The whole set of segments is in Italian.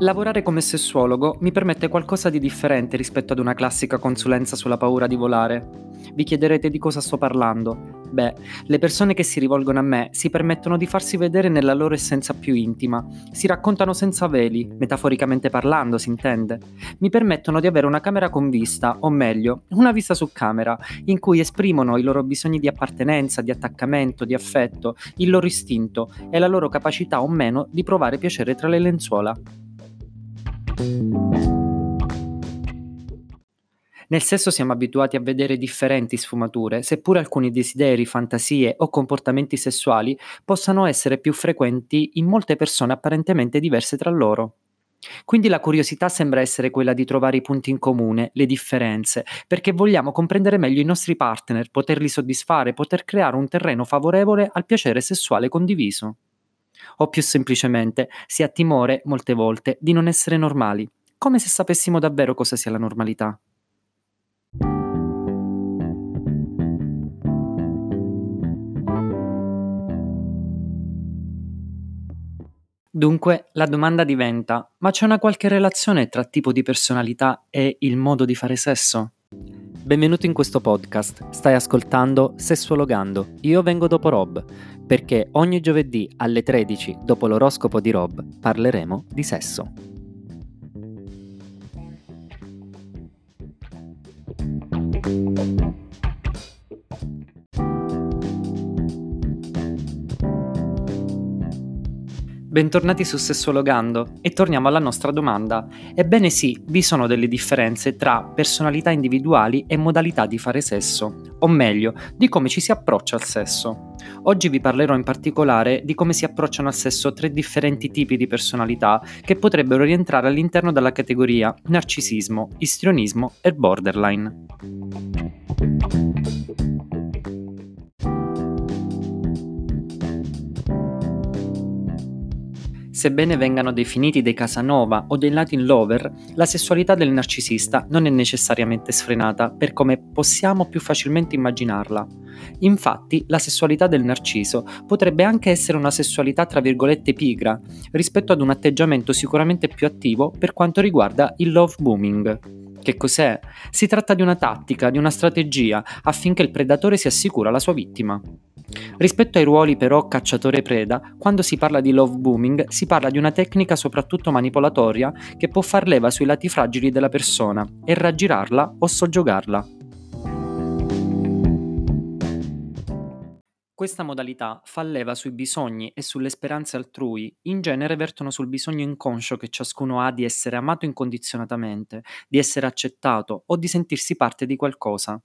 Lavorare come sessuologo mi permette qualcosa di differente rispetto ad una classica consulenza sulla paura di volare. Vi chiederete di cosa sto parlando. Beh, le persone che si rivolgono a me si permettono di farsi vedere nella loro essenza più intima, si raccontano senza veli, metaforicamente parlando, si intende. Mi permettono di avere una camera con vista, o meglio, una vista su camera, in cui esprimono i loro bisogni di appartenenza, di attaccamento, di affetto, il loro istinto e la loro capacità o meno di provare piacere tra le lenzuola. Nel sesso siamo abituati a vedere differenti sfumature, seppur alcuni desideri, fantasie o comportamenti sessuali possano essere più frequenti in molte persone apparentemente diverse tra loro. Quindi la curiosità sembra essere quella di trovare i punti in comune, le differenze, perché vogliamo comprendere meglio i nostri partner, poterli soddisfare, poter creare un terreno favorevole al piacere sessuale condiviso o più semplicemente si ha timore, molte volte, di non essere normali, come se sapessimo davvero cosa sia la normalità. Dunque la domanda diventa, ma c'è una qualche relazione tra tipo di personalità e il modo di fare sesso? Benvenuto in questo podcast, stai ascoltando Sessuologando, io vengo dopo Rob perché ogni giovedì alle 13 dopo l'oroscopo di Rob parleremo di sesso. Bentornati su Sessuologando e torniamo alla nostra domanda. Ebbene sì, vi sono delle differenze tra personalità individuali e modalità di fare sesso, o meglio, di come ci si approccia al sesso. Oggi vi parlerò in particolare di come si approcciano al sesso tre differenti tipi di personalità che potrebbero rientrare all'interno della categoria narcisismo, istrionismo e borderline. Sebbene vengano definiti dei Casanova o dei Latin Lover, la sessualità del narcisista non è necessariamente sfrenata per come possiamo più facilmente immaginarla. Infatti, la sessualità del narciso potrebbe anche essere una sessualità tra virgolette pigra, rispetto ad un atteggiamento sicuramente più attivo per quanto riguarda il love booming. Che cos'è? Si tratta di una tattica, di una strategia affinché il predatore si assicura la sua vittima. Rispetto ai ruoli però cacciatore-preda, quando si parla di love booming si parla di una tecnica soprattutto manipolatoria che può far leva sui lati fragili della persona e raggirarla o soggiogarla. Questa modalità fa leva sui bisogni e sulle speranze altrui, in genere vertono sul bisogno inconscio che ciascuno ha di essere amato incondizionatamente, di essere accettato o di sentirsi parte di qualcosa.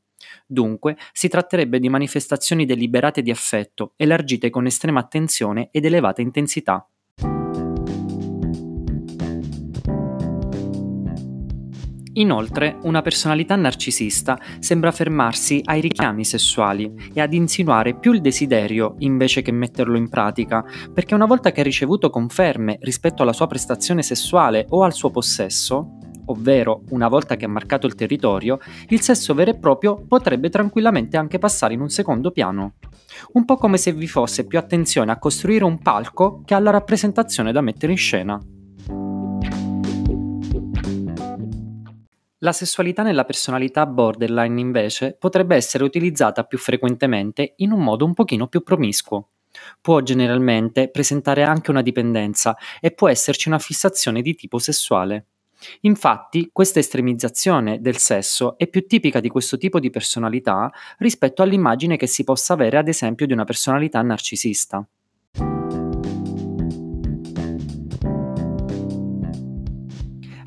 Dunque, si tratterebbe di manifestazioni deliberate di affetto, elargite con estrema attenzione ed elevata intensità. Inoltre, una personalità narcisista sembra fermarsi ai richiami sessuali e ad insinuare più il desiderio invece che metterlo in pratica, perché una volta che ha ricevuto conferme rispetto alla sua prestazione sessuale o al suo possesso, ovvero una volta che ha marcato il territorio, il sesso vero e proprio potrebbe tranquillamente anche passare in un secondo piano. Un po' come se vi fosse più attenzione a costruire un palco che alla rappresentazione da mettere in scena. La sessualità nella personalità borderline invece potrebbe essere utilizzata più frequentemente in un modo un pochino più promiscuo. Può generalmente presentare anche una dipendenza e può esserci una fissazione di tipo sessuale. Infatti, questa estremizzazione del sesso è più tipica di questo tipo di personalità rispetto all'immagine che si possa avere ad esempio di una personalità narcisista.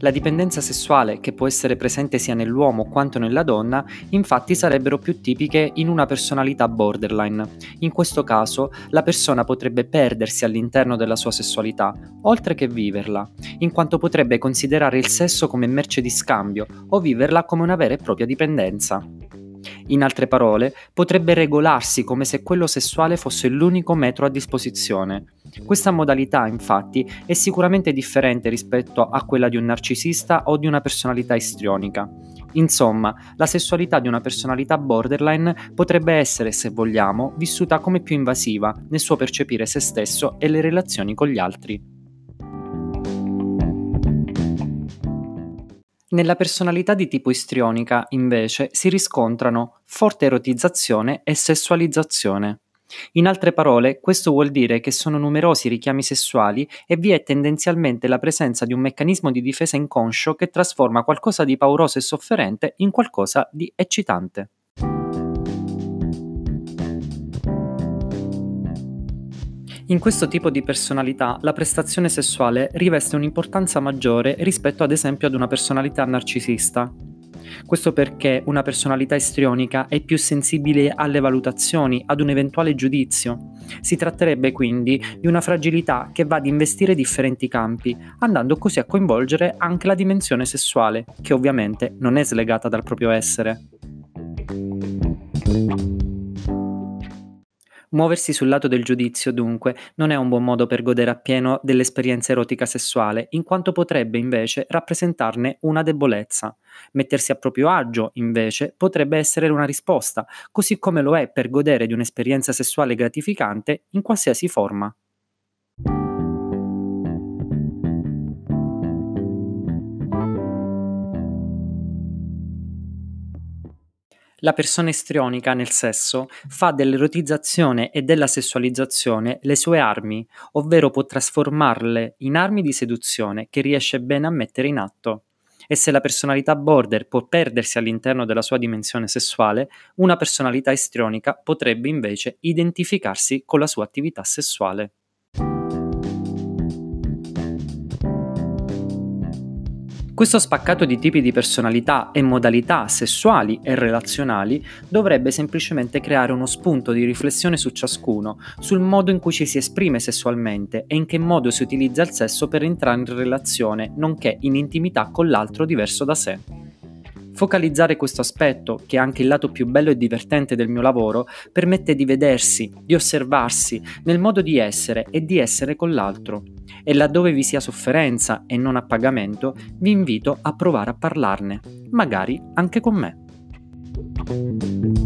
La dipendenza sessuale, che può essere presente sia nell'uomo quanto nella donna, infatti sarebbero più tipiche in una personalità borderline. In questo caso, la persona potrebbe perdersi all'interno della sua sessualità, oltre che viverla, in quanto potrebbe considerare il sesso come merce di scambio o viverla come una vera e propria dipendenza. In altre parole, potrebbe regolarsi come se quello sessuale fosse l'unico metro a disposizione. Questa modalità, infatti, è sicuramente differente rispetto a quella di un narcisista o di una personalità istrionica. Insomma, la sessualità di una personalità borderline potrebbe essere, se vogliamo, vissuta come più invasiva nel suo percepire se stesso e le relazioni con gli altri. Nella personalità di tipo istrionica, invece, si riscontrano forte erotizzazione e sessualizzazione. In altre parole, questo vuol dire che sono numerosi i richiami sessuali e vi è tendenzialmente la presenza di un meccanismo di difesa inconscio che trasforma qualcosa di pauroso e sofferente in qualcosa di eccitante. In questo tipo di personalità la prestazione sessuale riveste un'importanza maggiore rispetto ad esempio ad una personalità narcisista. Questo perché una personalità istrionica è più sensibile alle valutazioni, ad un eventuale giudizio. Si tratterebbe quindi di una fragilità che va ad investire differenti campi, andando così a coinvolgere anche la dimensione sessuale, che ovviamente non è slegata dal proprio essere. Muoversi sul lato del giudizio, dunque, non è un buon modo per godere appieno dell'esperienza erotica sessuale, in quanto potrebbe invece rappresentarne una debolezza. Mettersi a proprio agio, invece, potrebbe essere una risposta, così come lo è per godere di un'esperienza sessuale gratificante in qualsiasi forma. La persona istrionica nel sesso fa dell'erotizzazione e della sessualizzazione le sue armi, ovvero può trasformarle in armi di seduzione che riesce bene a mettere in atto. E se la personalità border può perdersi all'interno della sua dimensione sessuale, una personalità istrionica potrebbe invece identificarsi con la sua attività sessuale. Questo spaccato di tipi di personalità e modalità sessuali e relazionali dovrebbe semplicemente creare uno spunto di riflessione su ciascuno, sul modo in cui ci si esprime sessualmente e in che modo si utilizza il sesso per entrare in relazione, nonché in intimità con l'altro diverso da sé. Focalizzare questo aspetto, che è anche il lato più bello e divertente del mio lavoro, permette di vedersi, di osservarsi nel modo di essere e di essere con l'altro. E laddove vi sia sofferenza e non appagamento, vi invito a provare a parlarne, magari anche con me.